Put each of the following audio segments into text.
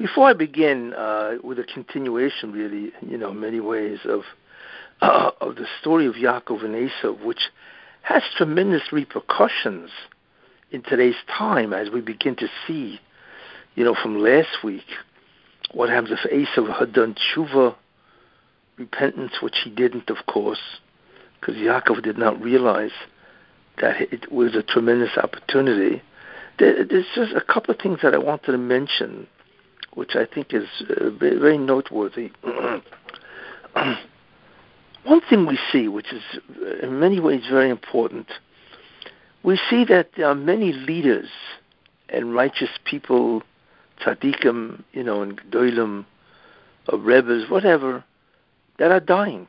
Before I begin uh, with a continuation, really, you know, many ways of uh, of the story of Yaakov and Esav, which has tremendous repercussions in today's time as we begin to see, you know, from last week, what happens if Esav had done tshuva, repentance, which he didn't, of course, because Yaakov did not realize that it was a tremendous opportunity. There's just a couple of things that I wanted to mention, which I think is uh, very noteworthy. One thing we see, which is uh, in many ways very important, we see that there are many leaders and righteous people, tzaddikim, you know, and gedolim, or rebbes, whatever, that are dying.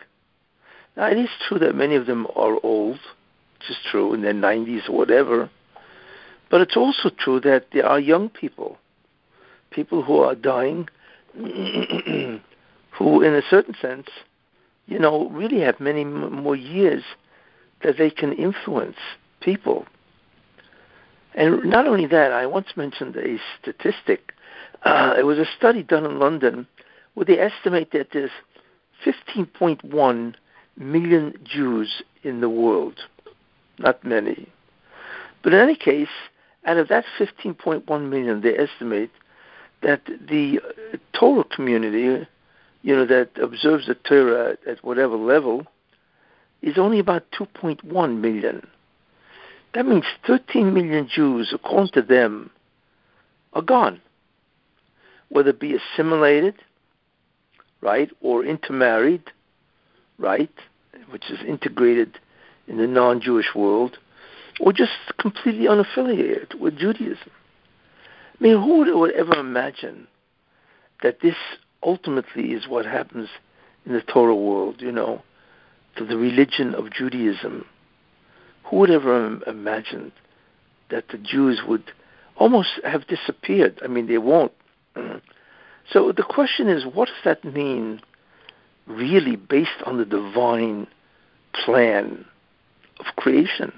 Now, it is true that many of them are old, which is true, in their 90s or whatever, but it's also true that there are young people, people who are dying, who, in a certain sense, you know, really have many m- more years that they can influence people. And not only that, I once mentioned a statistic. Uh, it was a study done in London where they estimate that there's 15.1 million Jews in the world. Not many. But in any case, out of that 15.1 million, they estimate that the Torah community, you know, that observes the Torah at whatever level, is only about 2.1 million. That means 13 million Jews, according to them, are gone. Whether be assimilated, right, or intermarried, right, which is integrated in the non Jewish world, or just completely unaffiliated with Judaism. I mean, who would ever imagine that this ultimately is what happens in the Torah world, you know, to the religion of Judaism? Who would ever imagine that the Jews would almost have disappeared? I mean, they won't. So the question is, what does that mean, really, based on the divine plan of creation?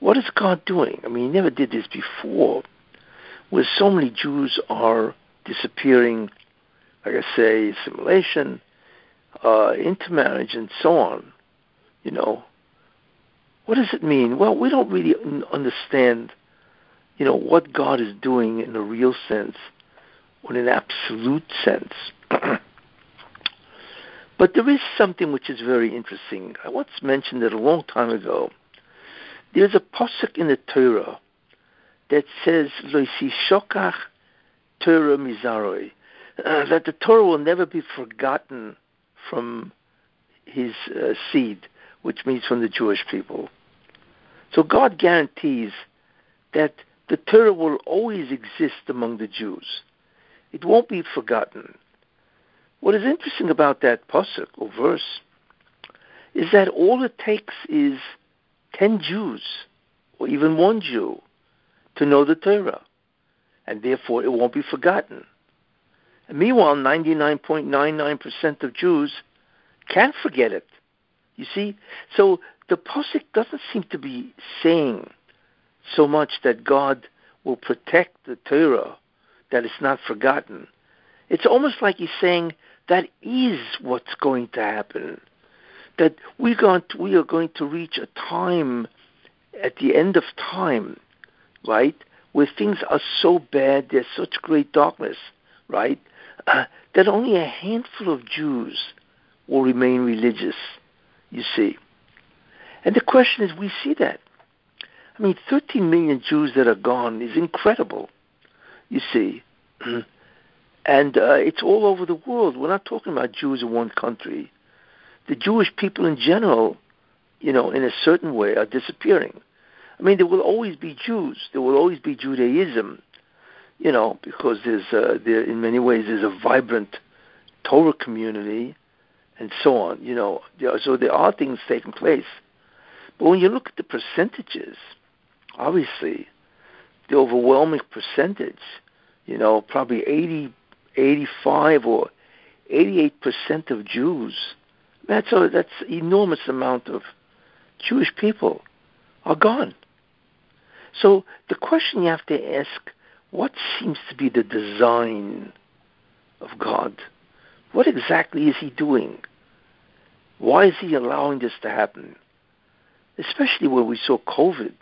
What is God doing? I mean, He never did this before, where so many Jews are disappearing, like I say, assimilation, uh, intermarriage, and so on. You know, what does it mean? Well, we don't really understand, you know, what God is doing in a real sense or in an absolute sense. but there is something which is very interesting. I once mentioned it a long time ago. There's a pasuk in the Torah that says, "Loisi shokach Torah mizaroi," that the Torah will never be forgotten from his uh, seed, which means from the Jewish people. So God guarantees that the Torah will always exist among the Jews. It won't be forgotten. What is interesting about that pasuk or verse is that all it takes is ten Jews or even one Jew to know the Torah, and therefore it won't be forgotten. And meanwhile, 99.99% of Jews can't forget it. You see? So the Pasuk doesn't seem to be saying so much that God will protect the Torah, that it's not forgotten. It's almost like he's saying that is what's going to happen. That to, we are going to reach a time at the end of time, right, where things are so bad, there's such great darkness, right, uh, that only a handful of Jews will remain religious, you see. And the question is, we see that. I mean, 13 million Jews that are gone is incredible, you see. and uh, it's all over the world. We're not talking about Jews in one country. The Jewish people in general, you know, in a certain way, are disappearing. I mean, there will always be Jews. There will always be Judaism, you know, because there's uh, there in many ways there's a vibrant Torah community, and so on. You know, so there are things taking place. But when you look at the percentages, obviously, the overwhelming percentage, you know, probably 80, 85 or 88% of Jews, that's a, that's enormous amount of Jewish people are gone. So the question you have to ask, what seems to be the design of God. What exactly is he doing? Why is he allowing this to happen? Especially when we saw COVID.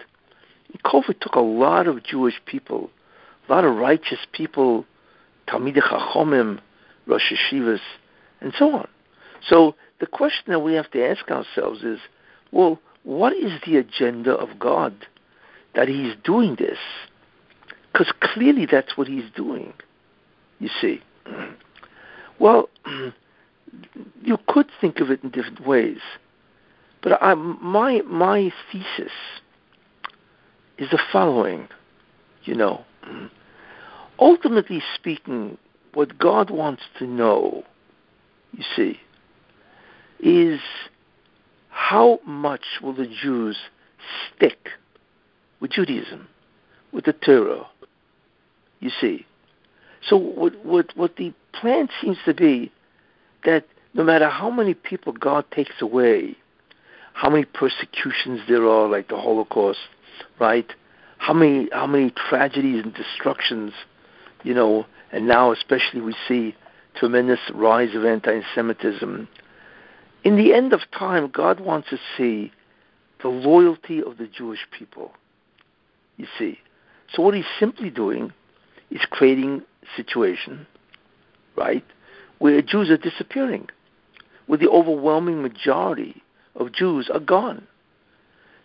COVID took a lot of Jewish people, a lot of righteous people, Talmidei Chachomim, Roshei Yeshivas, and so on. So the question that we have to ask ourselves is, well, what is the agenda of God that He's doing this? Because clearly that's what He's doing. You see. Well, you could think of it in different ways, but I, my my thesis is the following. You know, ultimately speaking, what God wants to know, you see, is how much will the Jews stick with Judaism, with the Torah? You see. So what what what the plan seems to be that no matter how many people God takes away, how many persecutions there are, like the Holocaust, right? How many how many tragedies and destructions, you know, and now especially we see tremendous rise of anti-Semitism. In the end of time, God wants to see the loyalty of the Jewish people. You see, so what He's simply doing is creating situation, right, where Jews are disappearing, where the overwhelming majority of Jews are gone.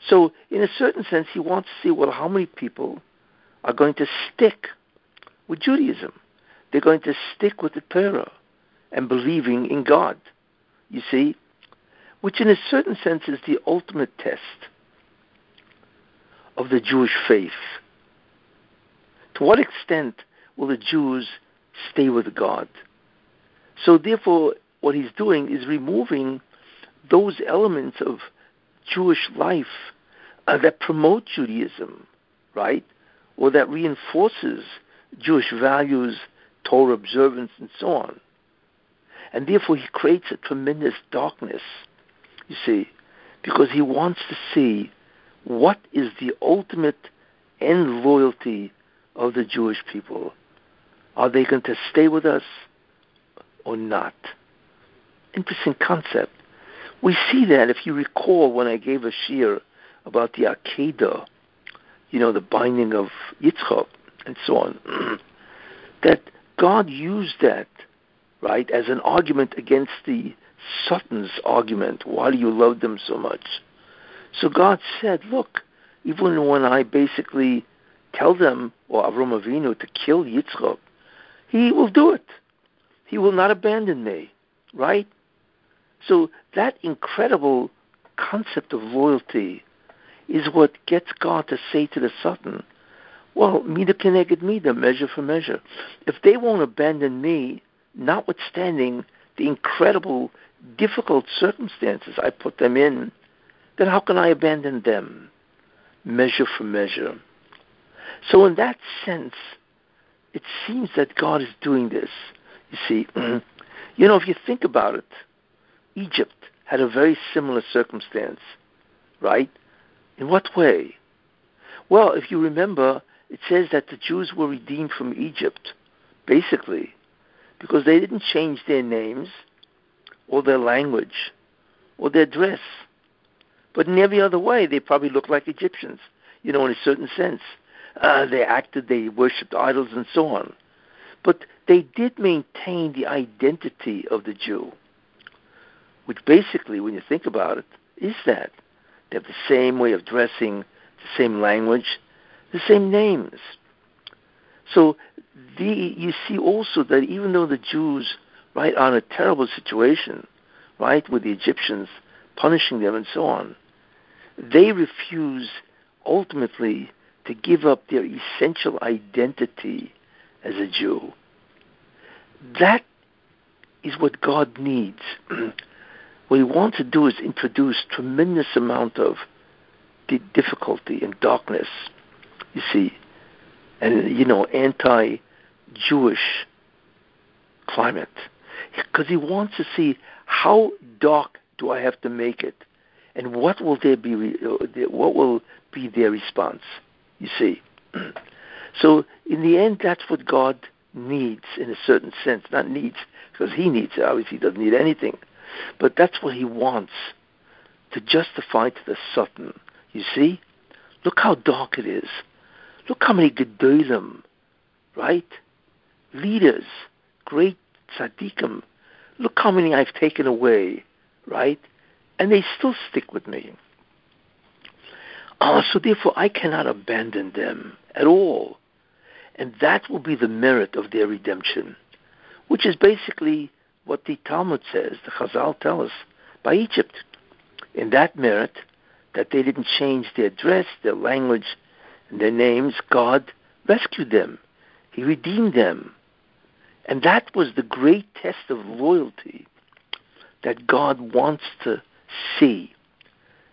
So, in a certain sense, he wants to see, well, how many people are going to stick with Judaism? They're going to stick with the Torah and believing in God. You see? Which, in a certain sense, is the ultimate test of the Jewish faith. To what extent will the Jews stay with God? So, therefore, what he's doing is removing those elements of Jewish life uh, that promote Judaism, right? Or that reinforces Jewish values, Torah observance, and so on. And therefore, he creates a tremendous darkness, you see, because he wants to see what is the ultimate end loyalty of the Jewish people. Are they going to stay with us or not? Interesting concept. We see that if you recall when I gave a shiur about the Akedah, you know, the binding of Yitzchak and so on, that God used that, right, as an argument against the Satan's argument. Why do you love them so much? So God said, look, even when I basically tell them, or Avram Avinu, to kill Yitzchak, he will do it. He will not abandon me, right? So that incredible concept of loyalty is what gets God to say to the Satan, well, mida keneged mida, measure for measure. If they won't abandon me, notwithstanding the incredible, difficult circumstances I put them in, then how can I abandon them? Measure for measure. So in that sense, it seems that God is doing this. You see, you know, if you think about it, Egypt had a very similar circumstance, right? In what way? Well, if you remember, it says that the Jews were redeemed from Egypt, basically, because they didn't change their names or their language or their dress. But in every other way, they probably looked like Egyptians, you know, in a certain sense. Uh, they acted, they worshipped idols, and so on. But they did maintain the identity of the Jew which basically, when you think about it, is that they have the same way of dressing, the same language, the same names. So the, you see also that even though the Jews, right, are in a terrible situation, right, with the Egyptians punishing them and so on, they refuse ultimately to give up their essential identity as a Jew. That is what God needs. what he wants to do is introduce tremendous amount of difficulty and darkness, you see, and you know, anti-Jewish climate, because he wants to see how dark do I have to make it, and what will there be, uh, what will be their response, you see. so in the end, that's what God needs in a certain sense, not needs because he needs it, obviously he doesn't need anything, but that's what he wants to justify to the Satan. You see? Look how dark it is. Look how many Gedolim, right? Leaders, great tzaddikim. Look how many I've taken away, right? And they still stick with me. Uh, so therefore, I cannot abandon them at all. And that will be the merit of their redemption, which is basically what the Talmud says, the Chazal tell us, by Egypt. In that merit, that they didn't change their dress, their language, and their names, God rescued them. He redeemed them. And that was the great test of loyalty that God wants to see.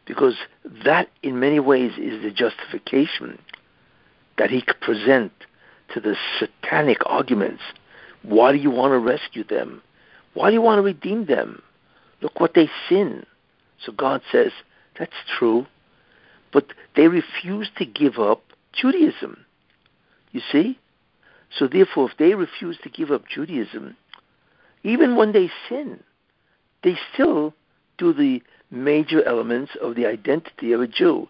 Because that, in many ways, is the justification that he could present to the satanic arguments. Why do you want to rescue them? Why do you want to redeem them? Look what they sin. So God says, that's true. But they refuse to give up Judaism. You see? So therefore, if they refuse to give up Judaism, even when they sin, they still do the major elements of the identity of a Jew.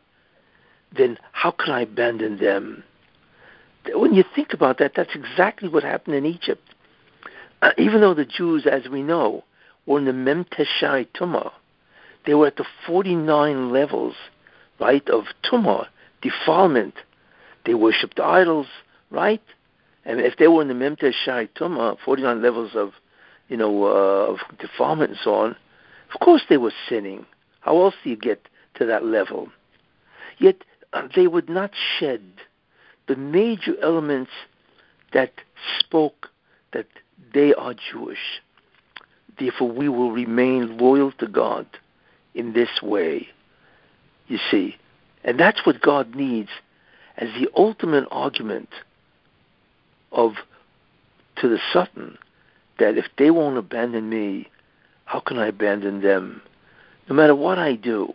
Then how can I abandon them? When you think about that, that's exactly what happened in Egypt. Uh, even though the Jews, as we know, were in the Mem Teshari Tumah, they were at the 49 levels, right, of Tumah, defilement. They worshipped idols, right? And if they were in the Memte Shai Tumah, 49 levels of, you know, uh, of defilement and so on, of course they were sinning. How else do you get to that level? Yet uh, they would not shed the major elements that spoke that they are Jewish. Therefore, we will remain loyal to God in this way. You see, and that's what God needs as the ultimate argument of to the Satan that if they won't abandon me, how can I abandon them? No matter what I do,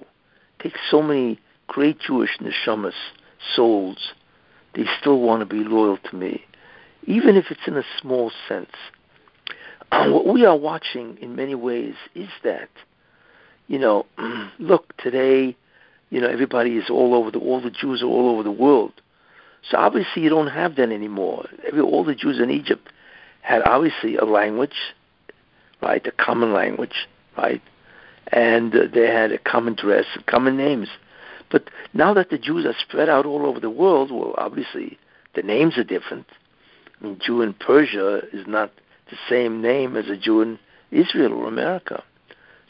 take so many great Jewish neshamas, souls, they still want to be loyal to me, even if it's in a small sense. Uh, what we are watching in many ways is that, you know, look, today, you know, everybody is all over the, all the Jews are all over the world. So obviously you don't have that anymore. Every, all the Jews in Egypt had obviously a language, right, a common language, right, and uh, they had a common dress, common names. But now that the Jews are spread out all over the world, well, obviously the names are different. I mean, Jew in Persia is not the same name as a Jew in Israel or America.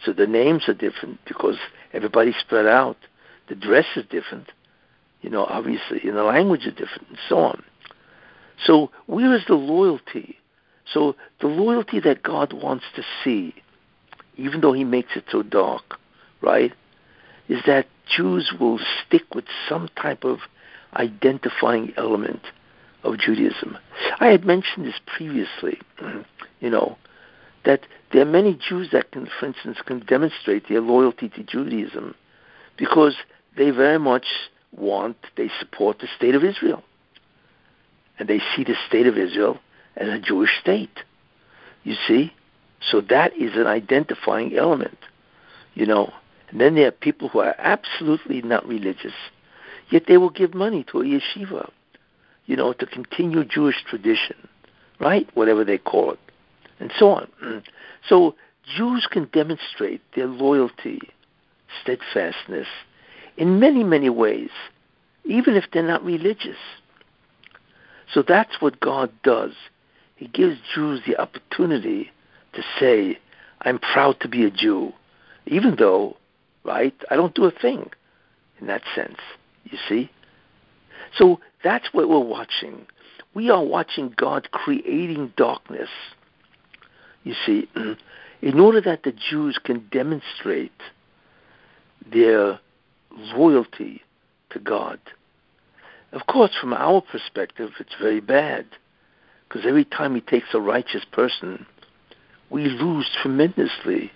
So the names are different because everybody's spread out. The dress is different you know, obviously, and the language is different, and so on. So, where is the loyalty? So, the loyalty that God wants to see, even though He makes it so dark, right, is that Jews will stick with some type of identifying element of Judaism. I had mentioned this previously, you know, that there are many Jews that can, for instance, can demonstrate their loyalty to Judaism because they very much want, they support the state of Israel. And they see the state of Israel as a Jewish state. You see? So that is an identifying element, you know. And then there are people who are absolutely not religious, yet they will give money to a yeshiva, you know, to continue Jewish tradition, right? Whatever they call it, and so on. So Jews can demonstrate their loyalty, steadfastness, in many, many ways, even if they're not religious. So that's what God does. He gives Jews the opportunity to say, I'm proud to be a Jew, even though, right, I don't do a thing in that sense, you see? So that's what we're watching. We are watching God creating darkness, you see, in order that the Jews can demonstrate their loyalty to God. Of course, from our perspective, it's very bad because every time he takes a righteous person, we lose tremendously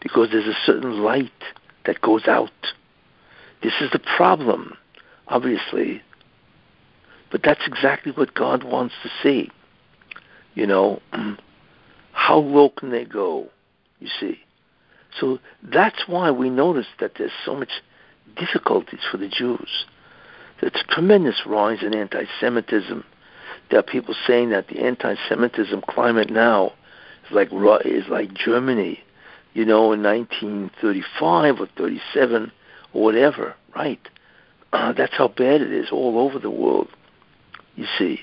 because there's a certain light that goes out. This is the problem, obviously. But that's exactly what God wants to see. You know, how low can they go? You see. So that's why we notice that there's so much difficulties for the Jews. There's a tremendous rise in anti-Semitism. Are people saying that the anti-Semitism climate now is like is like Germany, you know, in 1935 or 37 or whatever. Right? Uh, that's how bad it is all over the world. You see,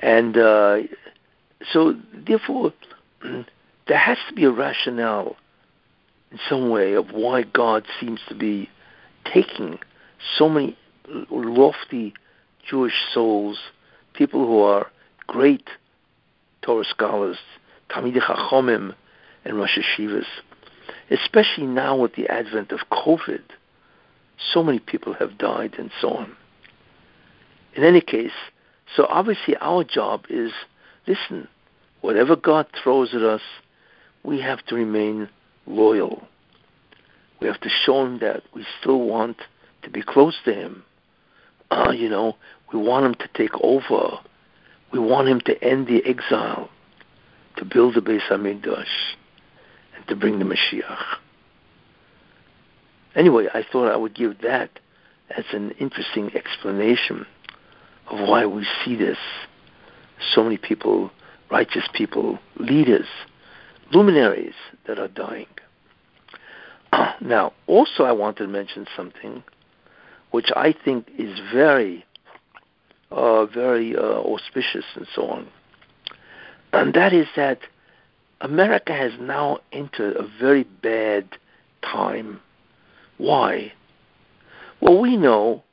and uh, so therefore, there has to be a rationale in some way of why God seems to be taking so many lofty Jewish souls, people who are great Torah scholars, Talmidei Chachomim, and Roshei Yeshivas, especially now with the advent of COVID. So many people have died and so on. In any case, so obviously our job is, listen, whatever God throws at us, we have to remain loyal. We have to show him that we still want to be close to him. Uh, you know, we want him to take over. We want him to end the exile, to build the Beis Hamikdash, and to bring the Mashiach. Anyway, I thought I would give that as an interesting explanation of why we see this. So many people, righteous people, leaders, luminaries that are dying. Now, also, I wanted to mention something which I think is very, uh, very uh, auspicious and so on. And that is that America has now entered a very bad time. Why? Well, we know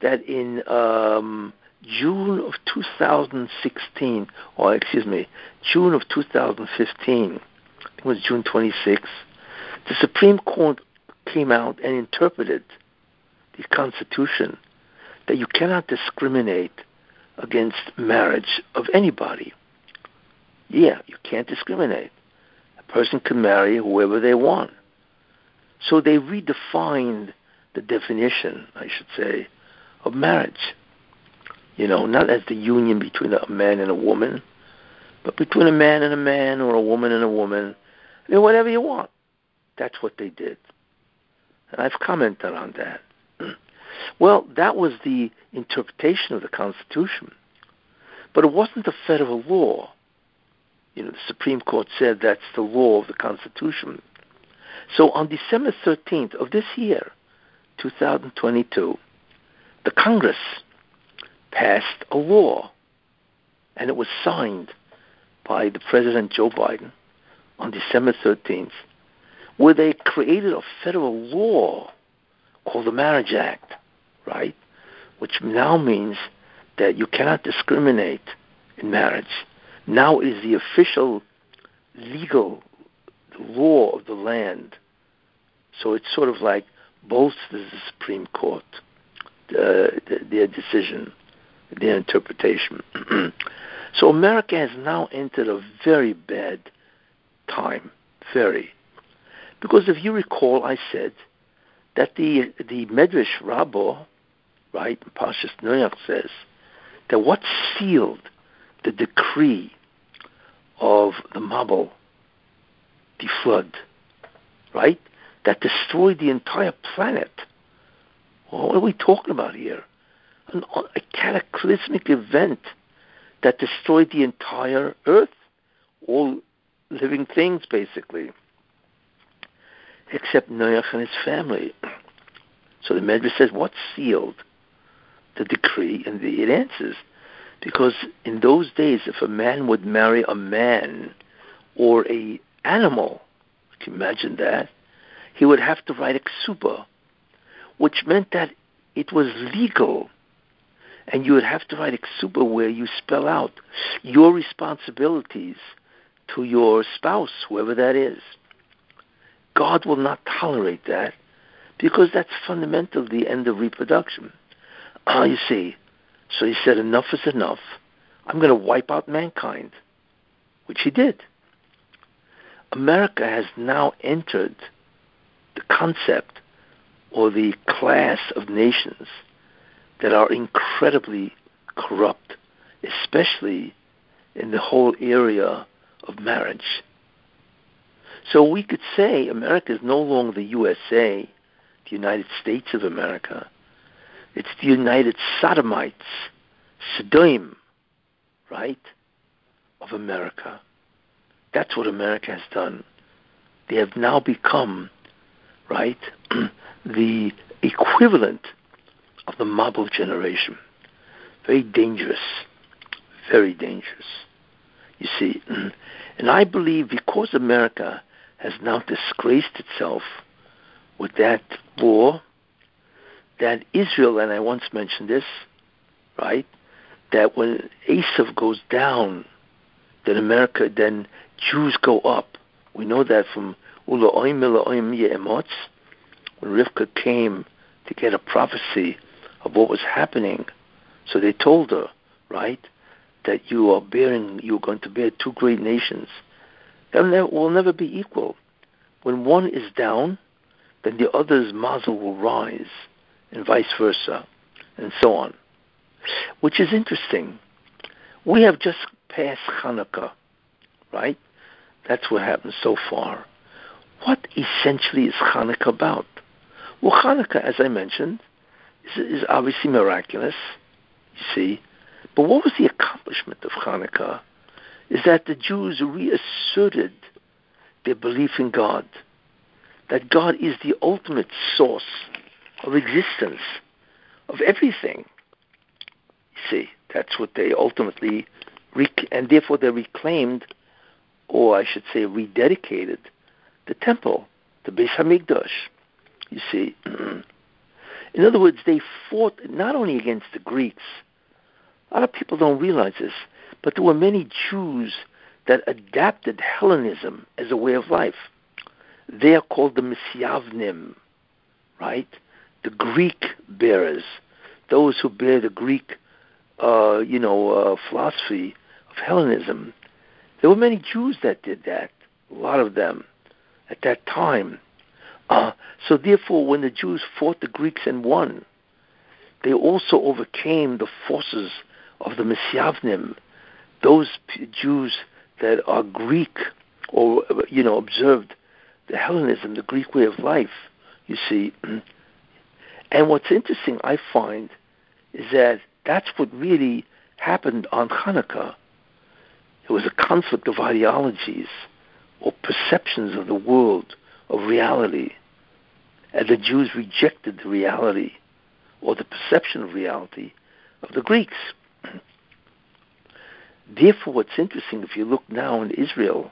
that in um, June of 2016, or excuse me, June of 2015, it was June 26th, the Supreme Court came out and interpreted the Constitution that you cannot discriminate against marriage of anybody. Yeah, you can't discriminate. A person can marry whoever they want. So they redefined the definition, I should say, of marriage. You know, not as the union between a man and a woman, but between a man and a man or a woman and a woman. I mean, whatever you want. That's what they did. And I've commented on that. Well, that was the interpretation of the Constitution. But it wasn't a federal law. You know, the Supreme Court said that's the law of the Constitution. So on December 13th of this year, 2022, the Congress passed a law, and it was signed by the President Joe Biden on December 13th, where they created a federal law called the Marriage Act, right? Which now means that you cannot discriminate in marriage. Now it is the official legal law of the land. So it's sort of like bolsters the Supreme Court, uh, their decision, their interpretation. so America has now entered a very bad time, very. Because if you recall, I said that the the Medrash Rabbah, right, Pashas Noach says that what sealed the decree of the Mabul, the flood, right, that destroyed the entire planet. Well, what are we talking about here? An, a cataclysmic event that destroyed the entire earth, all living things, basically except Noach and his family. So the Medrash says, what sealed the decree? And the, it answers, because in those days, if a man would marry a man or a animal, can you imagine that? He would have to write a ksuba, which meant that it was legal. And you would have to write a ksuba where you spell out your responsibilities to your spouse, whoever that is. God will not tolerate that because that's fundamental the end of reproduction. Ah, you see. So he said, enough is enough. I'm going to wipe out mankind, which he did. America has now entered the concept or the class of nations that are incredibly corrupt, especially in the whole area of marriage. So we could say America is no longer the USA, the United States of America. It's the United Sodomites, Sodom, right, of America. That's what America has done. They have now become, right, the equivalent of the Mabul generation. Very dangerous. Very dangerous. You see, and I believe because America has now disgraced itself with that war, that Israel, and I once mentioned this, right, that when Esav goes down, then America, then Jews go up. We know that from Ulaoim Ulaoim Ye'emotz, when Rivka came to get a prophecy of what was happening. So they told her, right, that you are bearing, you're going to bear two great nations that will never be equal. When one is down, then the other's mazel will rise, and vice versa, and so on. Which is interesting. We have just passed Hanukkah, right? That's what happened so far. What essentially is Hanukkah about? Well, Hanukkah, as I mentioned, is, is obviously miraculous, you see. But what was the accomplishment of Hanukkah? Is that the Jews reasserted their belief in God, that God is the ultimate source of existence, of everything. You see, that's what they ultimately, rec- and therefore they reclaimed, or I should say rededicated, the temple, the Beis Hamikdash. You see, in other words, they fought not only against the Greeks. A lot of people don't realize this, but there were many Jews that adapted Hellenism as a way of life. They are called the Misyavnim, right? The Greek bearers, those who bear the Greek, uh, you know, uh, philosophy of Hellenism. There were many Jews that did that, a lot of them, at that time. Uh, so therefore, when the Jews fought the Greeks and won, they also overcame the forces of the Misyavnim, those Jews that are Greek or you know observed the Hellenism, the Greek way of life. You see, and what's interesting, I find, is that that's what really happened on Hanukkah. It was a conflict of ideologies or perceptions of the world of reality. And the Jews rejected the reality or the perception of reality of the Greeks. Therefore, what's interesting, if you look now in Israel,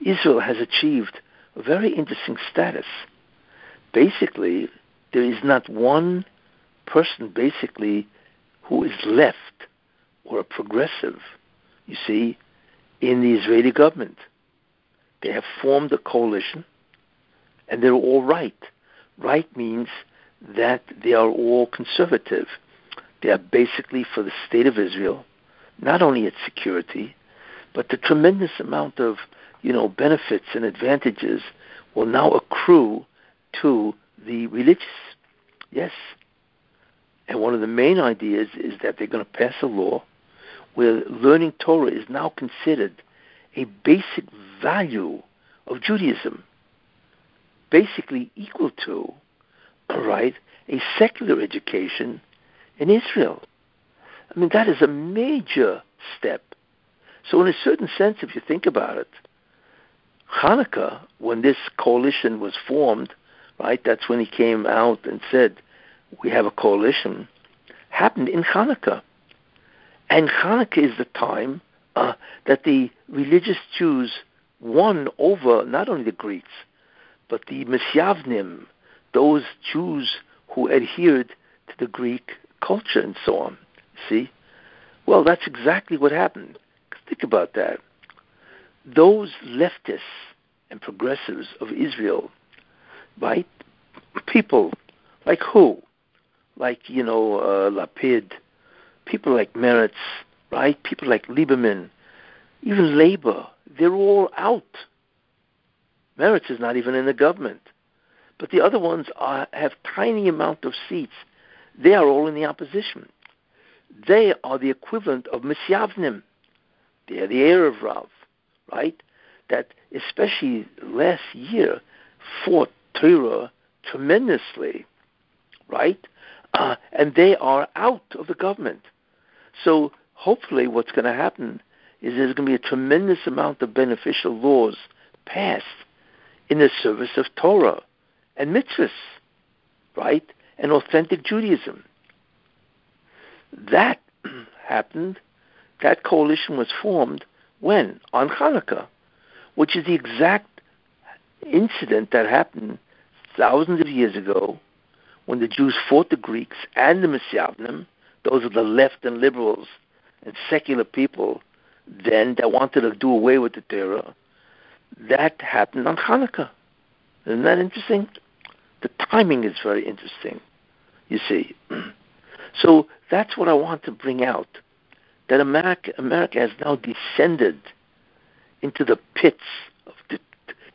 Israel has achieved a very interesting status. Basically, there is not one person, basically, who is left or a progressive, you see, in the Israeli government. They have formed a coalition and they're all right. Right means that they are all conservative. They are basically for the state of Israel, not only its security, but the tremendous amount of you know benefits and advantages will now accrue to the religious. Yes. And one of the main ideas is that they're going to pass a law where learning Torah is now considered a basic value of Judaism basically equal to, right, a secular education in Israel. I mean, that is a major step. So, in a certain sense, if you think about it, Hanukkah, when this coalition was formed, right, that's when he came out and said, We have a coalition, happened in Hanukkah. And Hanukkah is the time uh, that the religious Jews won over not only the Greeks, but the Misyavnim, those Jews who adhered to the Greek culture and so on. See? Well, that's exactly what happened. Think about that. Those leftists and progressives of Israel, right? People like who? Like, you know, uh, Lapid, people like Meretz, right? People like Lieberman, even Labor, they're all out Meretz is not even in the government. But the other ones are, have tiny amount of seats. They are all in the opposition. They are the equivalent of Misyavnim. They're the Erev Rav, right? That especially last year fought Torah tremendously, right? Uh, and they are out of the government. So hopefully, what's going to happen is there's going to be a tremendous amount of beneficial laws passed in the service of Torah and mitzvahs, right? And authentic Judaism. That happened, that coalition was formed when? On Hanukkah, which is the exact incident that happened thousands of years ago when the Jews fought the Greeks and the Misyavnim, those are the left and liberals and secular people then that wanted to do away with the Torah, that happened on Hanukkah. Isn't that interesting? The timing is very interesting, you see. so that's what I want to bring out. That America, America has now descended into the pits of the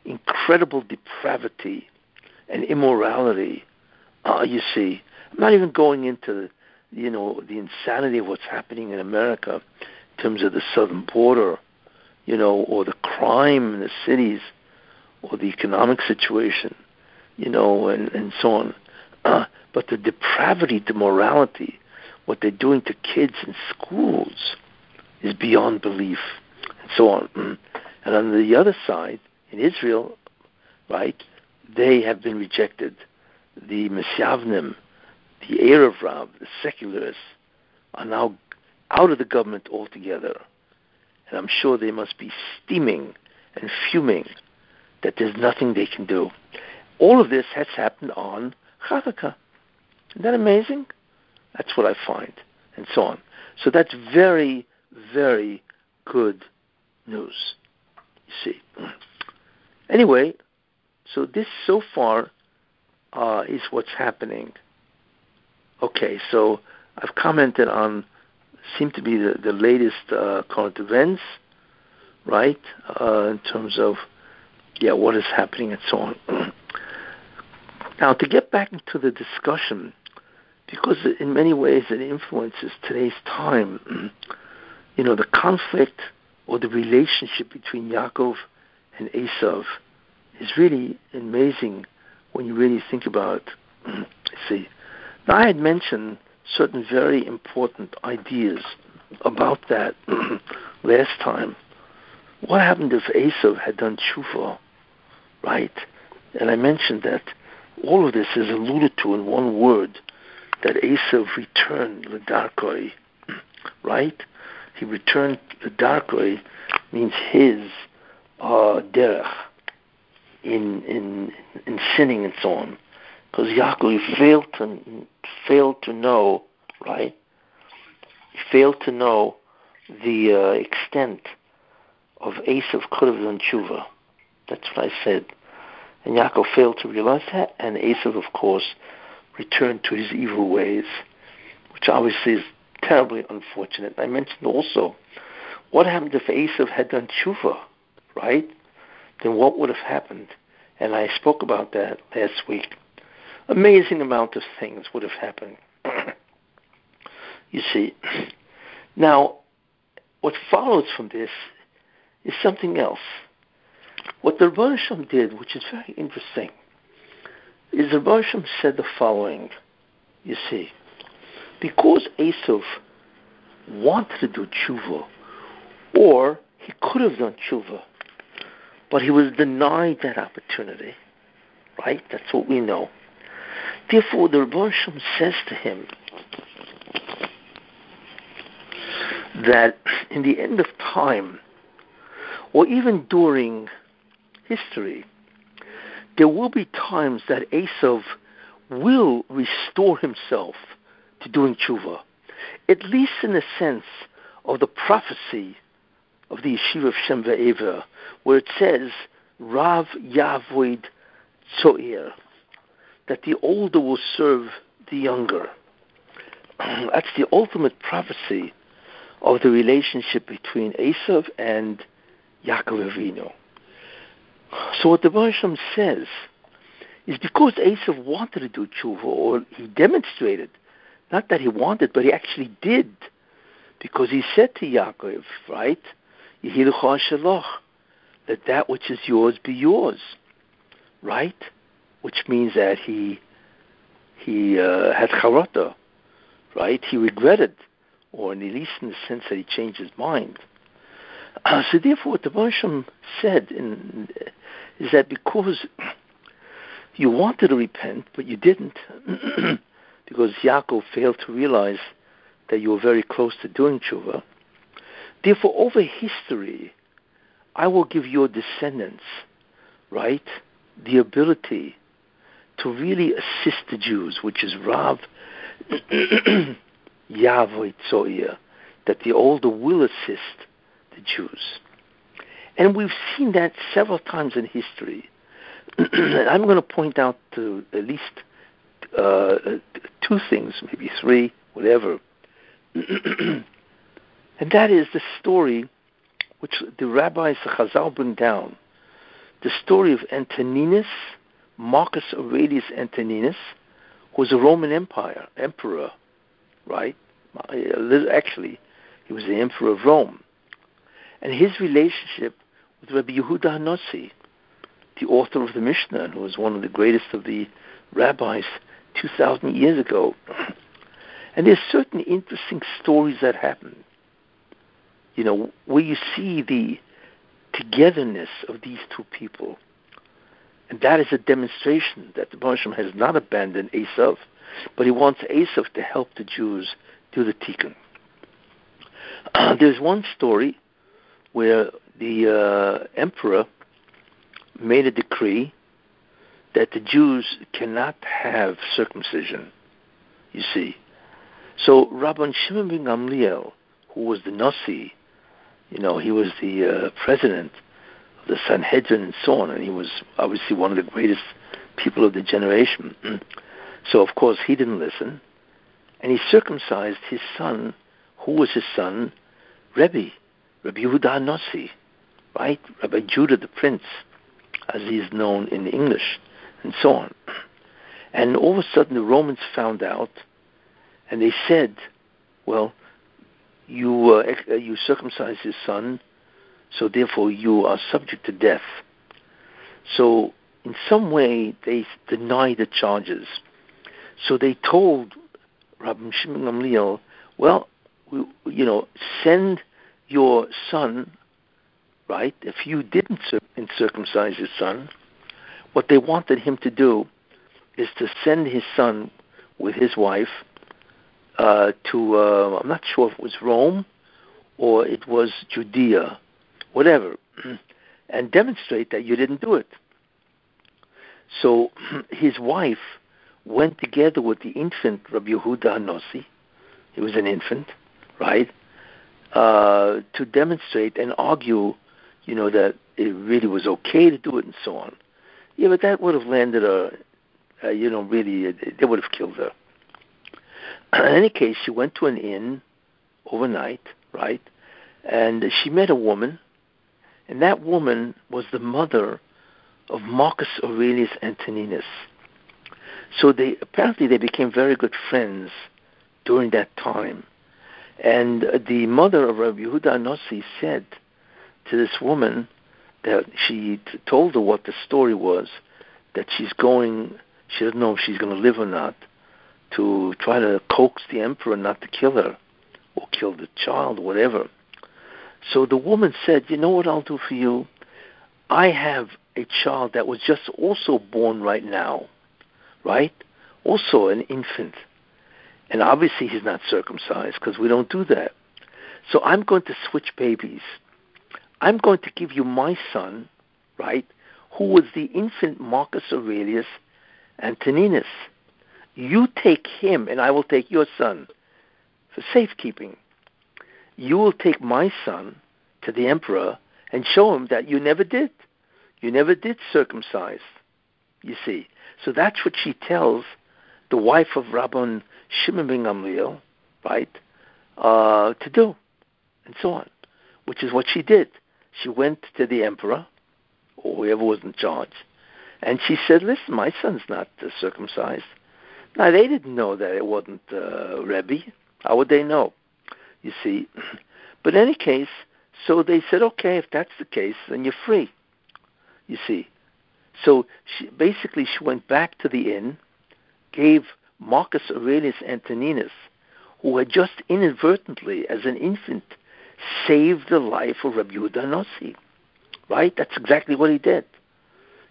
incredible depravity and immorality. Uh, you see, I'm not even going into you know the insanity of what's happening in America in terms of the southern border, you know, or the crime in the cities, or the economic situation, you know, and and so on. Uh, but the depravity, the morality, what they're doing to kids in schools is beyond belief, and so on. And on the other side, in Israel, right, they have been rejected. The Misyavnim, the Rav, the secularists, are now out of the government altogether. And I'm sure they must be steaming and fuming that there's nothing they can do. All of this has happened on Hanukkah. Isn't that amazing? That's what I find, and so on. So that's very, very good news. You see. Anyway, so this so far uh, is what's happening. Okay, so I've commented on seem to be the, the latest uh, current events, right? Uh, in terms of yeah, what is happening and so on. now, to get back into the discussion, because in many ways it influences today's time. you know, the conflict or the relationship between Yaakov and Esav is really amazing when you really think about it. See, now I had mentioned certain very important ideas about that last time. What happened if Esav had done tshuva, right? And I mentioned that all of this is alluded to in one word, that Esav returned Ladarkoi, right? He returned Ladarkoi means his uh, derech in in in sinning and so on, because Yaakov failed to failed to know, right? He failed to know the uh, extent of Esav could have done tshuva. That's what I said. And Yaakov failed to realize that, and Esav, of course, returned to his evil ways, which obviously is terribly unfortunate. I mentioned also what happened if Esav had done tshuva, right? Then what would have happened? And I spoke about that last week. Amazing amount of things would have happened. you see. Now, what follows from this is something else. What the Rebbe did, which is very interesting, is the Rebbe said the following. You see, because Esav wanted to do tshuva, or he could have done tshuva, but he was denied that opportunity. Right? That's what we know. Therefore, the Rebbe says to him that in the end of time, or even during history, there will be times that Esav will restore himself to doing tshuva, at least in the sense of the prophecy of the Yeshiva of Shem Ve'ever, where it says, Rav Yavoid Tzoir, that the older will serve the younger. That's the ultimate prophecy of the relationship between Esav and Yaakov Avinu. So what the Barsham says is because Esav wanted to do tshuva, or he demonstrated, not that he wanted, but he actually did, because he said to Yaakov, right, That that which is yours be yours, right? Which means that he he uh, had charata, right? He regretted, or at least in the sense that he changed his mind. Uh, so therefore, what the Barsham said in, is that because you wanted to repent, but you didn't, because Yaakov failed to realize that you were very close to doing tshuva. Therefore, over history, I will give your descendants, right, the ability to really assist the Jews, which is Rav Yavoy Tzoya, that the older will assist the Jews. And we've seen that several times in history. I'm going to point out to at least uh, two things, maybe three, whatever. and that is the story which the rabbis, Chazal bring down, the story of Antoninus, Marcus Aurelius Antoninus, who was a Roman Empire emperor, right? Actually, he was the emperor of Rome, and his relationship with Rabbi Yehuda Hanossi, the author of the Mishnah, who was one of the greatest of the rabbis 2,000 years ago. And there's certain interesting stories that happen. You know, where you see the togetherness of these two people. And that is a demonstration that the Hashem has not abandoned Esav, but he wants Esav to help the Jews do the tikkun. Uh, there's one story where the uh, emperor made a decree that the Jews cannot have circumcision. You see, so Rabban Shimon ben Gamliel, who was the Nasi, you know, he was the uh, president of the Sanhedrin and so on, and he was obviously one of the greatest people of the generation. so of course he didn't listen, and he circumcised his son, who was his son, Rebbe, Rabbi Yehuda Nasi, right? Rabbi Judah the Prince, as he is known in English, and so on. And all of a sudden the Romans found out, and they said, well, you, uh, you circumcised his son, so therefore you are subject to death. So in some way they deny the charges. So they told Rabbi Shimon Gamliel, well, we, you know, send your son, right? If you didn't circumcise his son, what they wanted him to do is to send his son with his wife uh, to, uh, I'm not sure if it was Rome or it was Judea, whatever, and demonstrate that you didn't do it. So his wife went together with the infant Rabbi Yehuda Hanossi. He was an infant, right? Uh, to demonstrate and argue, you know, that it really was okay to do it and so on. Yeah, but that would have landed her, uh, you know, really, they would have killed her. In any case, she went to an inn overnight, right? And she met a woman, and that woman was the mother of Marcus Aurelius Antoninus. So they apparently they became very good friends during that time. And the mother of Rabbi Yehuda Anossi said to this woman that she told her what the story was, that she's going, she doesn't know if she's going to live or not, to try to coax the emperor not to kill her or kill the child, whatever. So the woman said, You know what I'll do for you? I have a child that was just also born right now, right? Also an infant. And obviously he's not circumcised because we don't do that. So I'm going to switch babies. I'm going to give you my son, right, who was the infant Marcus Aurelius Antoninus. You take him, and I will take your son for safekeeping. You will take my son to the emperor and show him that you never did. You never did circumcise, you see. So that's what she tells the wife of Rabban Shimon ben Gamliel, right, uh, to do, and so on, which is what she did. She went to the emperor, or whoever was in charge, and she said, "Listen, my son's not uh, circumcised." Now they didn't know that it wasn't uh, Rebbe. How would they know? You see, but in any case, So they said, okay, if that's the case, then you're free. You see. So she, basically, she went back to the inn, gave Marcus Aurelius Antoninus, who had just inadvertently, as an infant, saved the life of Rabbi Yehuda Nossi. Right? That's exactly what he did.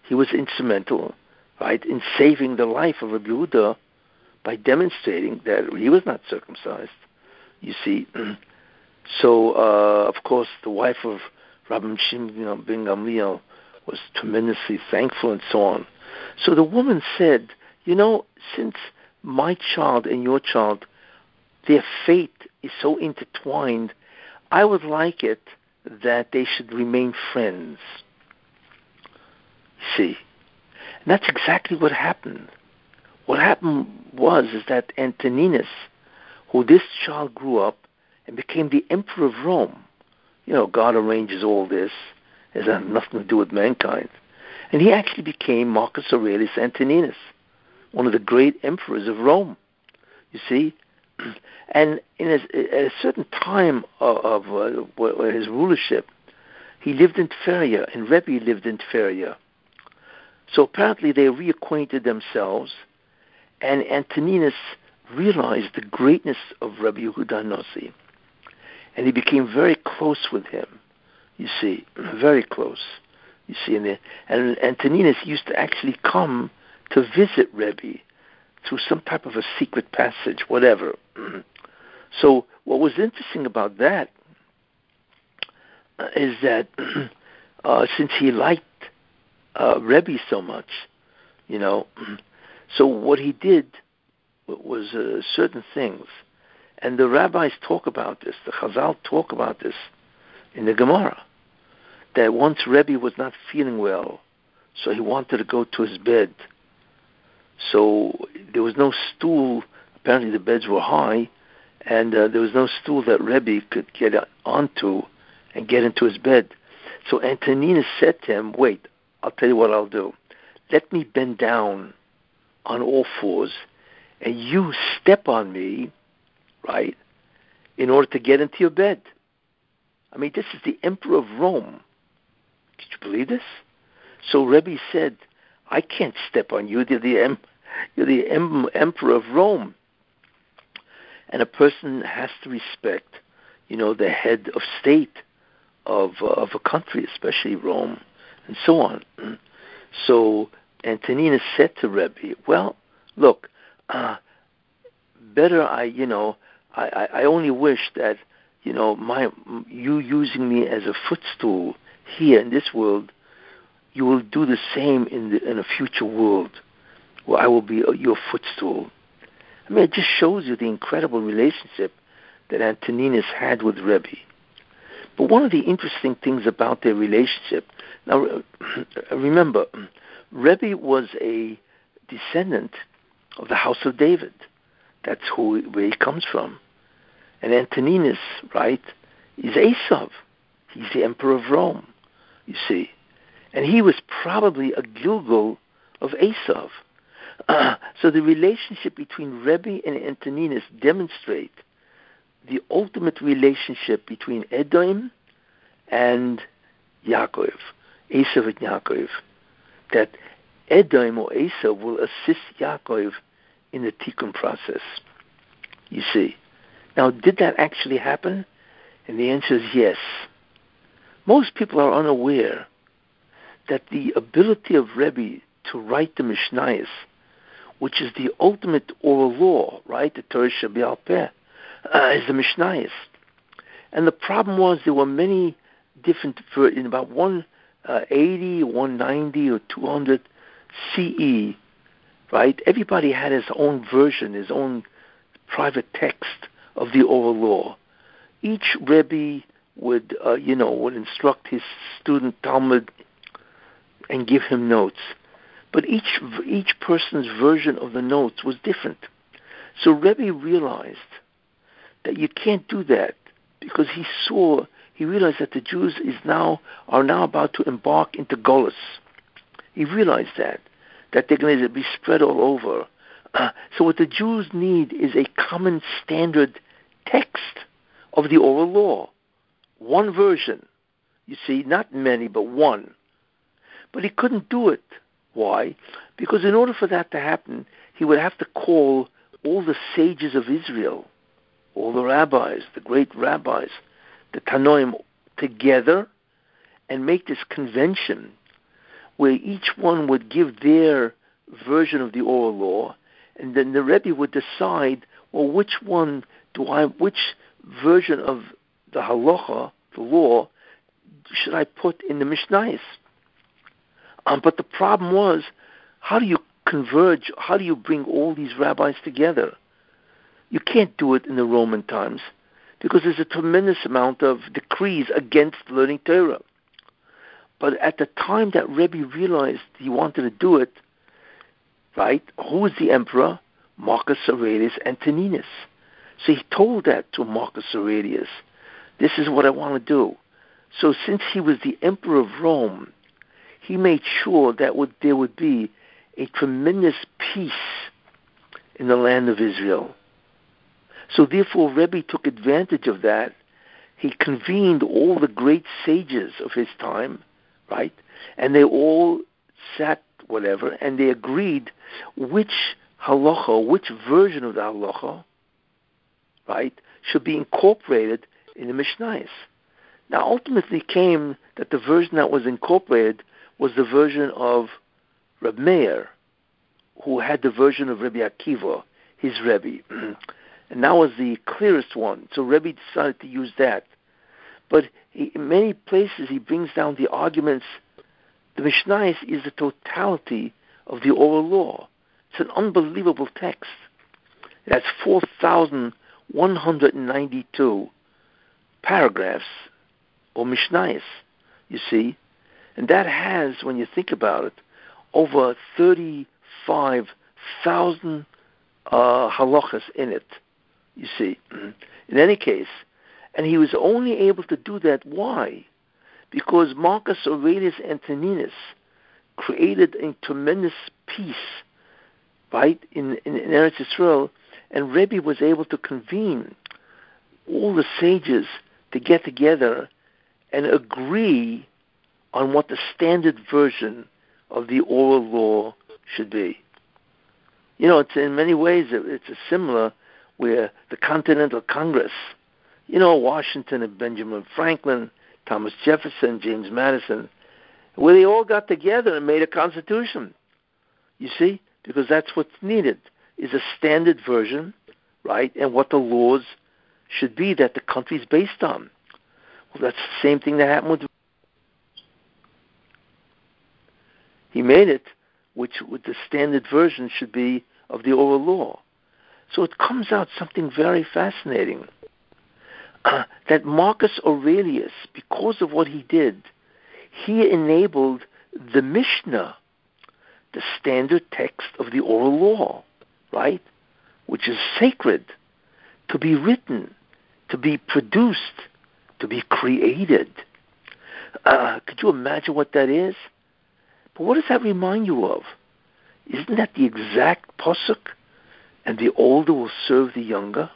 He was instrumental, right, in saving the life of Rabbi Yehuda by demonstrating that he was not circumcised. You see, so uh, of course the wife of Rabbi Shimon ben Gamliel was tremendously thankful and so on. So the woman said, you know, since my child and your child, their fate is so intertwined, I would like it that they should remain friends. See, and that's exactly what happened. What happened was is that Antoninus, who this child grew up and became the emperor of Rome. You know, God arranges all this. It has nothing to do with mankind. And he actually became Marcus Aurelius Antoninus, one of the great emperors of Rome. You see, and in a, at a certain time of, of uh, his rulership, he lived in Tveria, and Rebbe lived in Tveria. So apparently they reacquainted themselves, and Antoninus realized the greatness of Rabbi Yehuda Nossi, and he became very close with him. You see, very close. You see, and, the, and Antoninus used to actually come to visit Rebbe through some type of a secret passage, whatever. so, what was interesting about that is that uh, since he liked uh, Rebbe so much, you know, so what he did was uh, certain things, and the rabbis talk about this. The Chazal talk about this in the Gemara. That once Rebbe was not feeling well, so he wanted to go to his bed. So there was no stool. Apparently the beds were high, and uh, there was no stool that Rebbe could get onto and get into his bed. So Antonina said to him, "Wait, I'll tell you what I'll do. Let me bend down on all fours and you step on me, right, in order to get into your bed. I mean, this is the emperor of Rome. Could you believe this? So Rebbe said, I can't step on you. You're the, em- you're the em- emperor of Rome. And a person has to respect, you know, the head of state of, uh, of a country, especially Rome, and so on. So Antoninus said to Rebbe, well, look, uh, better I, you know, I, I only wish that, you know, my you using me as a footstool here in this world, you will do the same in the in a future world, where I will be your footstool. I mean, it just shows you the incredible relationship that Antoninus had with Rebbe. But one of the interesting things about their relationship, now remember, Rebbe was a descendant of the house of David. That's who where he comes from. And Antoninus, right, is Esav. He's the emperor of Rome, you see. And he was probably a Gilgul of Esav. Uh, so the relationship between Rebbe and Antoninus demonstrate the ultimate relationship between Edom and Yaakov, Esav and Yaakov. That Edom or Esav will assist Yaakov in the tikkun process. You see. Now, did that actually happen? And the answer is yes. Most people are unaware that the ability of Rebbe to write the Mishnayos, which is the ultimate oral law, right, the Torah Sheba'al Peh, uh, is the Mishnayos. And the problem was there were many different, in about 180, uh, 190, or 200 CE, right? Everybody had his own version, his own private text of the oral law. Each Rebbe would, uh, you know, would instruct his student Talmud and give him notes. But each each person's version of the notes was different. So Rebbe realized that you can't do that because he saw he realized that the Jews is now are now about to embark into Golis. He realized that that they're going to be spread all over. Uh, so what the Jews need is a common standard text of the oral law, one version. You see, not many, but one. But he couldn't do it. Why? Because in order for that to happen, he would have to call all the sages of Israel, all the rabbis, the great rabbis, the Tanoim, together and make this convention where each one would give their version of the oral law, and then the Rebbe would decide, well, which one do I, which version of the halacha, the law, should I put in the Mishnayos? Um, but the problem was, how do you converge? How do you bring all these rabbis together? You can't do it in the Roman times because there's a tremendous amount of decrees against learning Torah. But at the time that Rebbe realized he wanted to do it, right, who was the emperor? Marcus Aurelius Antoninus. So he told that to Marcus Aurelius. This is what I want to do. So since he was the emperor of Rome, he made sure that would, there would be a tremendous peace in the land of Israel. So therefore, Rebbe took advantage of that. He convened all the great sages of his time, right? And they all sat, whatever, and they agreed which halacha, which version of the halacha, right, should be incorporated in the Mishnayos. Now, ultimately came that the version that was incorporated was the version of Reb Meir, who had the version of Rabbi Akiva, his Rebbe. and that was the clearest one. So Rebbe decided to use that. But he, in many places, he brings down the arguments. The Mishnayos is the totality of the oral law. It's an unbelievable text. It has 4,192 paragraphs or Mishnayos, you see. And that has, when you think about it, over 35,000 uh, halachas in it, you see. In any case, and he was only able to do that. Why? Because Marcus Aurelius Antoninus created a tremendous peace, right, in, in, in Eretz Israel, and Rebbe was able to convene all the sages to get together and agree on what the standard version of the oral law should be. You know, it's in many ways it's a similar where the Continental Congress, you know, Washington and Benjamin Franklin, Thomas Jefferson, James Madison, where they all got together and made a constitution. You see, because that's what's needed is a standard version, right, and what the laws should be that the country's based on. Well, that's the same thing that happened with he made it, which the standard version should be of the oral law. So it comes out something very fascinating. Uh, that Marcus Aurelius, because of what he did, he enabled the Mishnah, the standard text of the oral law, right, which is sacred, to be written, to be produced, to be created. Uh, could you imagine what that is? But what does that remind you of? Isn't that the exact posuk? And the older will serve the younger.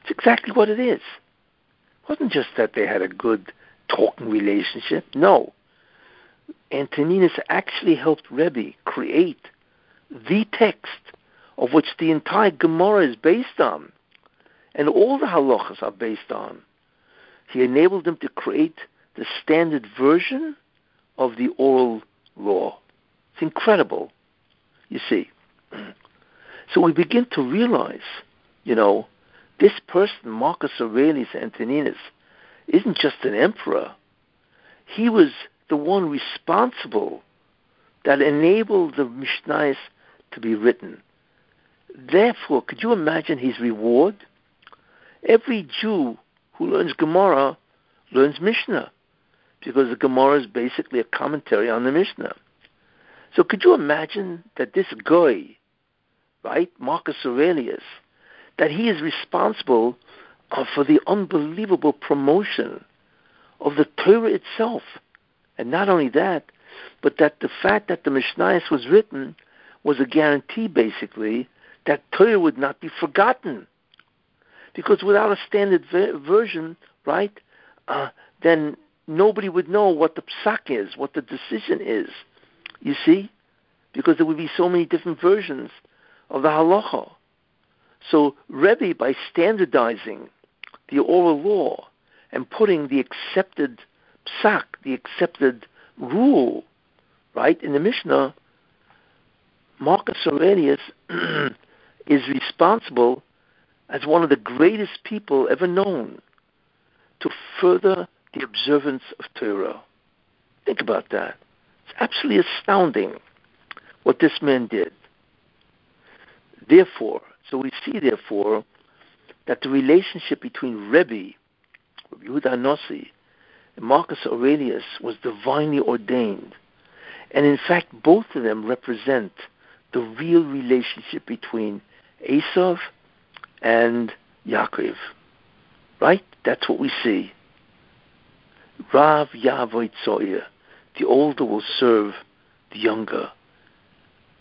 It's exactly what it is. It wasn't just that they had a good talking relationship. No. Antoninus actually helped Rebbe create the text of which the entire Gemara is based on, and all the halachas are based on. He enabled them to create the standard version of the oral law. It's incredible, you see. So we begin to realize, you know, this person, Marcus Aurelius Antoninus, isn't just an emperor. He was the one responsible that enabled the Mishnayos to be written. Therefore, could you imagine his reward? Every Jew who learns Gemara learns Mishnah because the Gemara is basically a commentary on the Mishnah. So could you imagine that this guy, right, Marcus Aurelius, that he is responsible uh, for the unbelievable promotion of the Torah itself. And not only that, but that the fact that the Mishnayos was written was a guarantee, basically, that Torah would not be forgotten. Because without a standard ver- version, right, uh, then nobody would know what the psak is, what the decision is. You see? Because there would be so many different versions of the halacha. So Rebbe, by standardizing the oral law and putting the accepted psak, the accepted rule, right, in the Mishnah, Marcus Aurelius is responsible as one of the greatest people ever known to further the observance of Torah. Think about that. It's absolutely astounding what this man did. Therefore, so we see, therefore, that the relationship between Rebbe, Yehuda Nossi, and Marcus Aurelius was divinely ordained. And in fact, both of them represent the real relationship between Esav and Yaakov. Right? That's what we see. Rav Yavoid Tzoya, the older will serve the younger.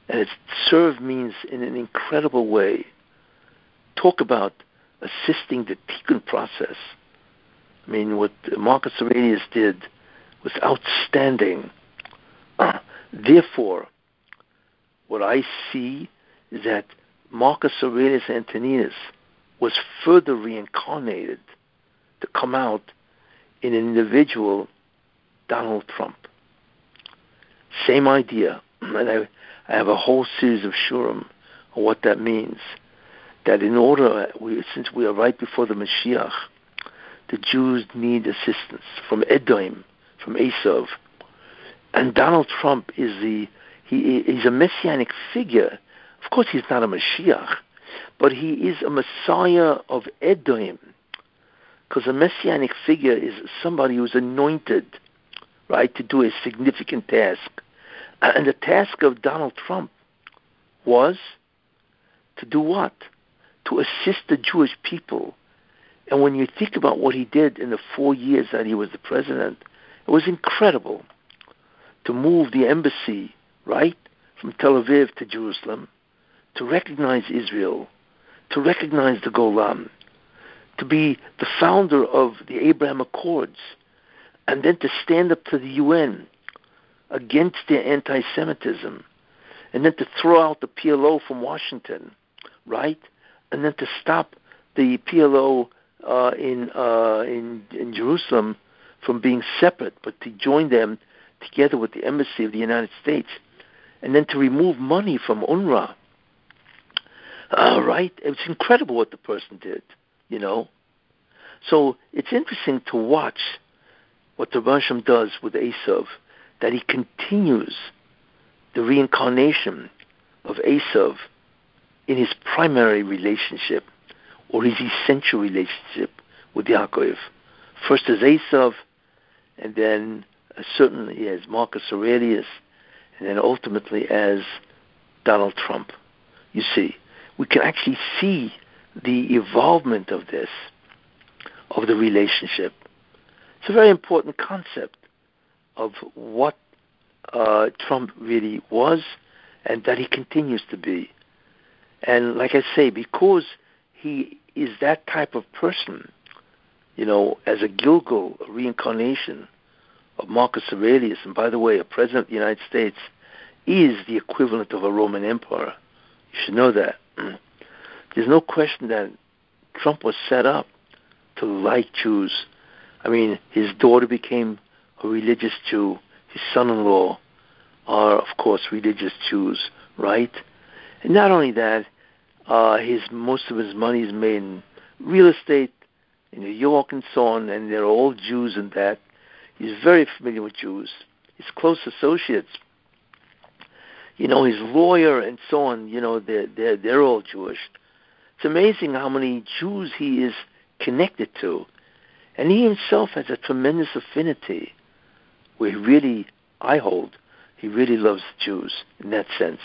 And it's, serve means in an incredible way. Talk about assisting the tikkun process. I mean, what Marcus Aurelius did was outstanding. therefore, what I see is that Marcus Aurelius Antoninus was further reincarnated to come out in an individual, Donald Trump. Same idea. And I, I have a whole series of shurim on what that means. That in order, we, since we are right before the Mashiach, the Jews need assistance from Edom, from Esav. And Donald Trump is the he, he's a messianic figure. Of course, he's not a Mashiach, but he is a Messiah of Edom. Because a messianic figure is somebody who's anointed, right, to do a significant task. Uh, and the task of Donald Trump was to do what? To assist the Jewish people. And when you think about what he did in the four years that he was the president, it was incredible to move the embassy right, from Tel Aviv to Jerusalem, to recognize Israel, to recognize the Golan, to be the founder of the Abraham Accords, and then to stand up to the UN against their anti Semitism, and then to throw out the PLO from Washington, right? And then to stop the PLO uh, in, uh, in, in Jerusalem from being separate, but to join them together with the embassy of the United States and then to remove money from UNRWA. Uh, right? It's incredible what the person did, you know. So it's interesting to watch what the Rasham does with Esav, that he continues the reincarnation of Esav in his primary relationship or his essential relationship with Yaakov. First as Esav, and then uh, certainly as Marcus Aurelius, and then ultimately as Donald Trump. You see, we can actually see the evolvement of this, of the relationship. It's a very important concept of what uh, Trump really was and that he continues to be. And like I say, because he is that type of person, you know, as a Gilgul, a reincarnation, of Marcus Aurelius, and by the way, a president of the United States is the equivalent of a Roman emperor. You should know that. There's no question that Trump was set up to like Jews. I mean, his daughter became religious Jew. His son-in-law are, of course, religious Jews, right? And not only that, uh, his most of his money is made in real estate in New York and so on, and they're all Jews in that. He's very familiar with Jews. His close associates, you know, his lawyer and so on, you know, they're, they're, they're all Jewish. It's amazing how many Jews he is connected to. And he himself has a tremendous affinity where he really, I hold, he really loves the Jews in that sense.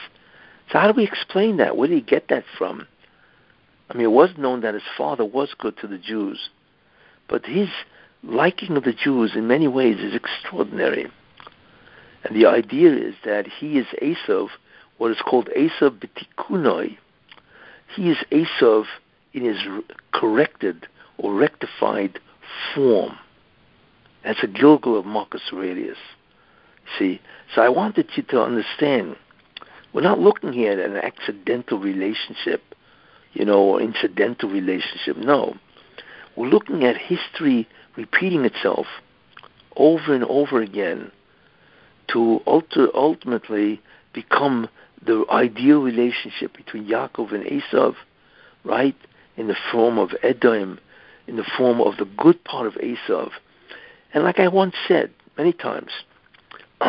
So how do we explain that? Where did he get that from? I mean, it was known that his father was good to the Jews, but his liking of the Jews in many ways is extraordinary. And the idea is that he is Esav, what is called Esav B'tikunoi. He is Esav in his corrected or rectified form. That's a Gilgul of Marcus Aurelius. See, so I wanted you to understand we're not looking here at an accidental relationship, you know, or incidental relationship. No. We're looking at history repeating itself over and over again to ultimately become the ideal relationship between Yaakov and Esav, right? In the form of Edom, in the form of the good part of Esav. And like I once said many times,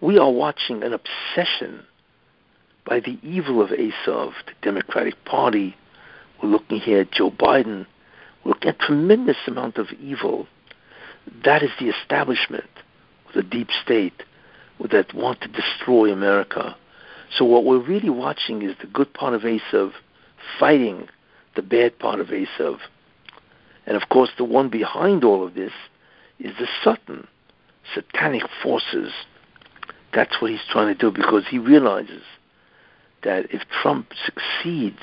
we are watching an obsession by the evil of Esav, the Democratic Party. We're looking here at Joe Biden. We're looking at tremendous amount of evil. That is the establishment, the deep state, that want to destroy America. So what we're really watching is the good part of Esav fighting the bad part of Esav. And of course, the one behind all of this is the Satan, satanic forces. That's what he's trying to do because he realizes that if Trump succeeds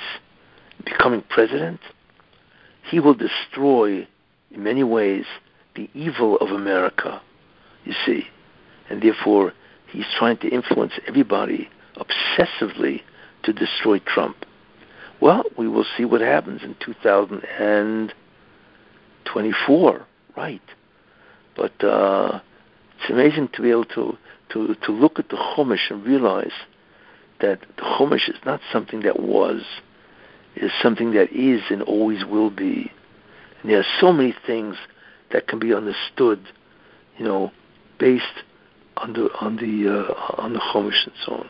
in becoming president, he will destroy, in many ways, the evil of America, you see. And therefore, he's trying to influence everybody obsessively to destroy Trump. Well, we will see what happens in 2024, right? But uh, it's amazing to be able to, to, to look at the Chumash and realize that the Chumash is not something that was, it is something that is and always will be. And there are so many things that can be understood, you know, based on the on the uh, on the Chumash and so on.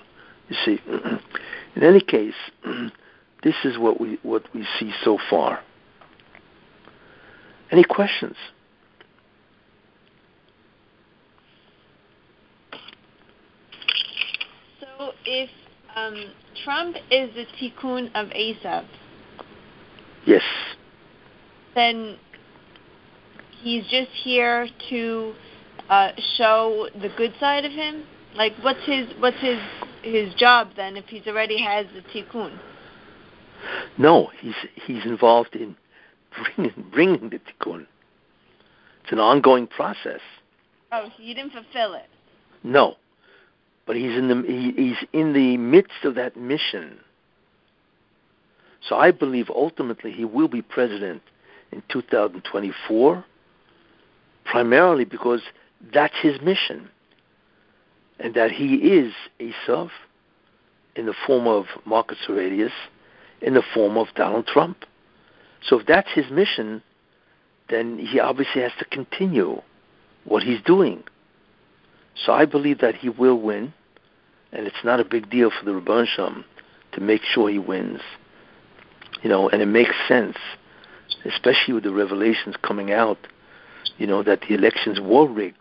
You see, in any case, this is what we what we see so far. Any questions? So, if um, Trump is the tikkun of Esav, yes, then he's just here to uh, show the good side of him? Like, what's his what's his his job then if he's already has the tikkun? No, he's he's involved in bringing bringing the tikkun. It's an ongoing process. Oh, so you didn't fulfill it. No, but he's in the he, he's in the midst of that mission. So I believe ultimately he will be president in 2024, primarily because that's his mission. And that he is Esav in the form of Marcus Aurelius, in the form of Donald Trump. So if that's his mission, then he obviously has to continue what he's doing. So I believe that he will win, and it's not a big deal for the Rabban Shem to make sure he wins. You know, and it makes sense, especially with the revelations coming out, you know, that the elections were rigged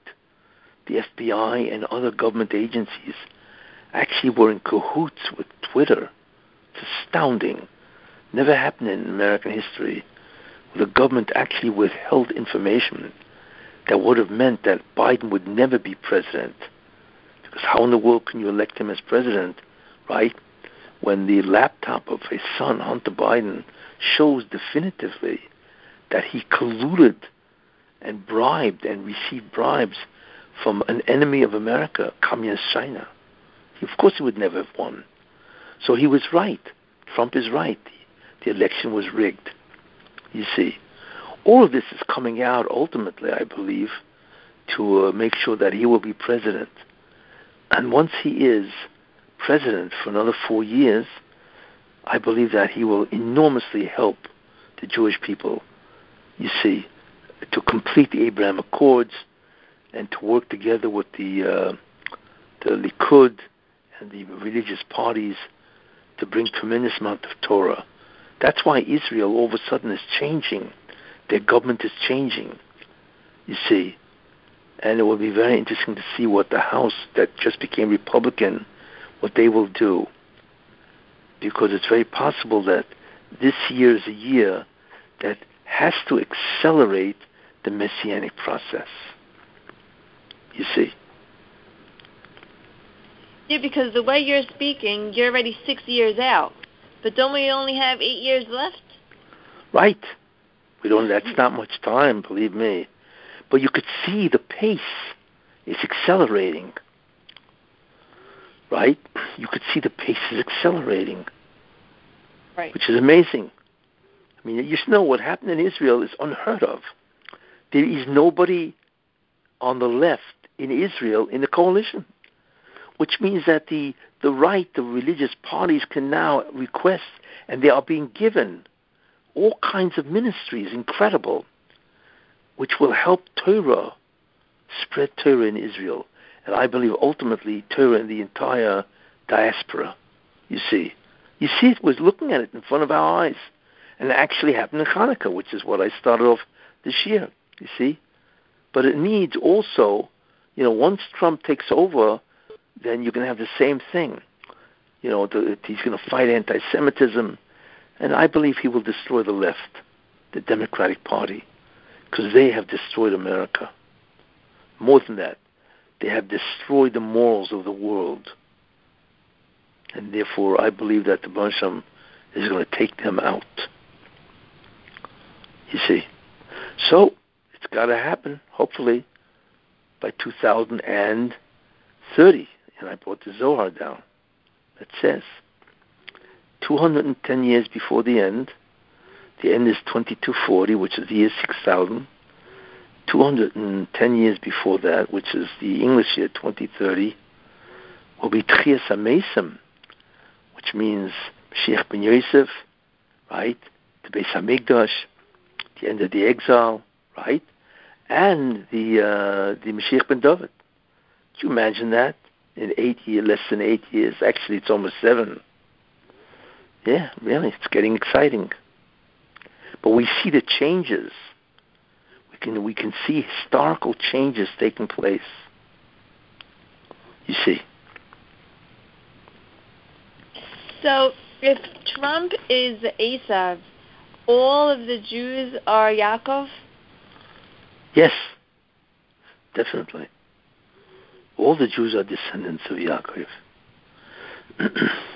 the FBI and other government agencies actually were in cahoots with Twitter. It's astounding. Never happened in American history. The government actually withheld information that would have meant that Biden would never be president. Because how in the world can you elect him as president, right? When the laptop of his son, Hunter Biden, shows definitively that he colluded and bribed and received bribes from an enemy of America, Communist China. Of course, he would never have won. So he was right. Trump is right. The election was rigged. You see, all of this is coming out ultimately, I believe, to uh, make sure that he will be president. And once he is president for another four years, I believe that he will enormously help the Jewish people, you see, to complete the Abraham Accords, and to work together with the uh, the Likud and the religious parties to bring tremendous amount of Torah. That's why Israel all of a sudden is changing. Their government is changing. You see, and it will be very interesting to see what the House that just became Republican, what they will do, because it's very possible that this year is a year that has to accelerate the messianic process you see. Yeah, because the way you're speaking, you're already six years out. But don't we only have eight years left? Right. We don't. That's not much time, believe me. But you could see the pace is accelerating. Right? You could see the pace is accelerating. Right. Which is amazing. I mean, you know what happened in Israel is unheard of. There is nobody on the left in Israel in the coalition, which means that the, the right, the religious parties can now request, and they are being given all kinds of ministries, incredible, which will help Torah spread Torah in Israel. And I believe ultimately Torah in the entire diaspora. You see. You see it was looking at it in front of our eyes. And it actually happened in Hanukkah, which is what I started off this year. You see? But it needs also, you know, once Trump takes over, then you're going to have the same thing. You know, the, he's going to fight anti-Semitism, and I believe he will destroy the left, the Democratic Party, because they have destroyed America. More than that, they have destroyed the morals of the world. And therefore, I believe that the Bansham is going to take them out. You see? So, it's got to happen, hopefully, by 2030. And I brought the Zohar down. It says 210 years before the end, the end is 2240, which is the year 6000. 210 years before that, which is the English year 2030, will be Tchias HaMesim, which means Mashiach ben Yosef, right? The Beis Hamikdash, the end of the exile, right? And the uh, the Mashiach ben David. Could you imagine that? In eight years, less than eight years. Actually, it's almost seven. Yeah, really, it's getting exciting. But we see the changes. We can we can see historical changes taking place. You see. So, if Trump is Esav, all of the Jews are Yaakov? Yes, definitely. All the Jews are descendants of Yaakov.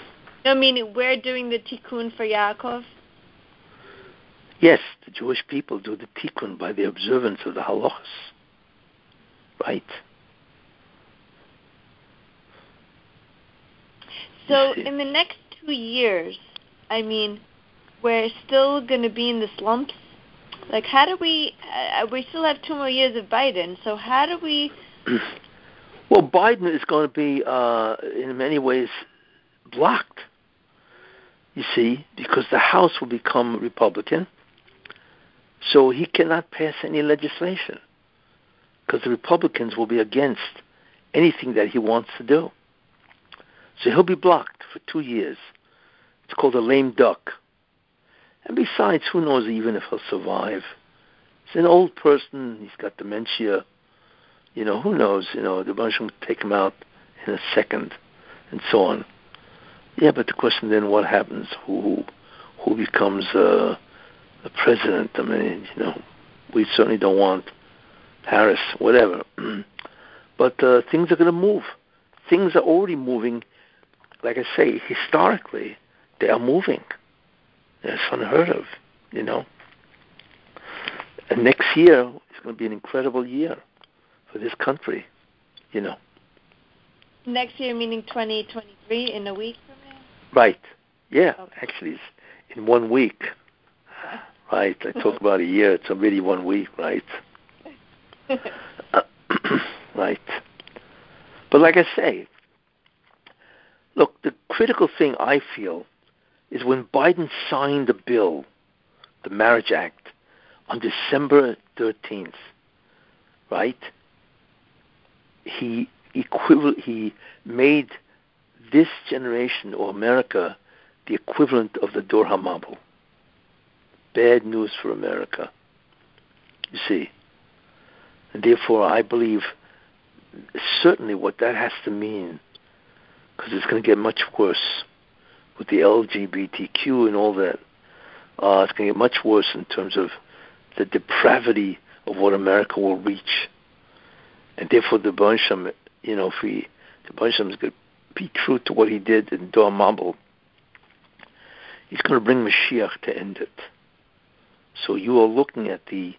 I mean, we're doing the tikkun for Yaakov? Yes, the Jewish people do the tikkun by the observance of the halachas. Right. So, in the next two years, I mean, we're still going to be in the slumps. Like, how do we? Uh, we still have two more years of Biden. So, how do we? well, Biden is going to be, uh, in many ways, blocked. You see, because the House will become Republican, so he cannot pass any legislation because the Republicans will be against anything that he wants to do. So he'll be blocked for two years. It's called a lame duck. And besides, who knows even if he'll survive? He's an old person. He's got dementia. You know, who knows? You know, the bunch will take him out in a second, and so on. Yeah, but the question then, what happens? Who who becomes uh, the president? I mean, you know, we certainly don't want Harris, whatever. but uh, things are going to move. Things are already moving. Like I say, historically, they are moving. It's unheard of, you know. And next year is going to be an incredible year for this country, you know. Next year, meaning 2023, in a week? Right. Yeah, okay. actually, it's in one week. Right. I talk about a year. It's already one week, right? uh, right. But like I say, look, the critical thing I feel is when Biden signed the bill, the Marriage Act, on December 13th, right? He equivalent he made this generation or America the equivalent of the Dor HaMabul. Bad news for America. You see. And therefore I believe certainly what that has to mean, because it's going to get much worse with the LGBTQ and all that, uh, it's going to get much worse in terms of the depravity of what America will reach. And therefore, the Bansham, you know, if we, the Bansham is going to be true to what he did in Dor Mabul, he's going to bring Mashiach to end it. So you are looking at the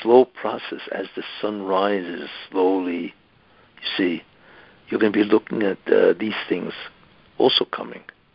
slow process as the sun rises slowly. You see, you're going to be looking at uh, these things also coming.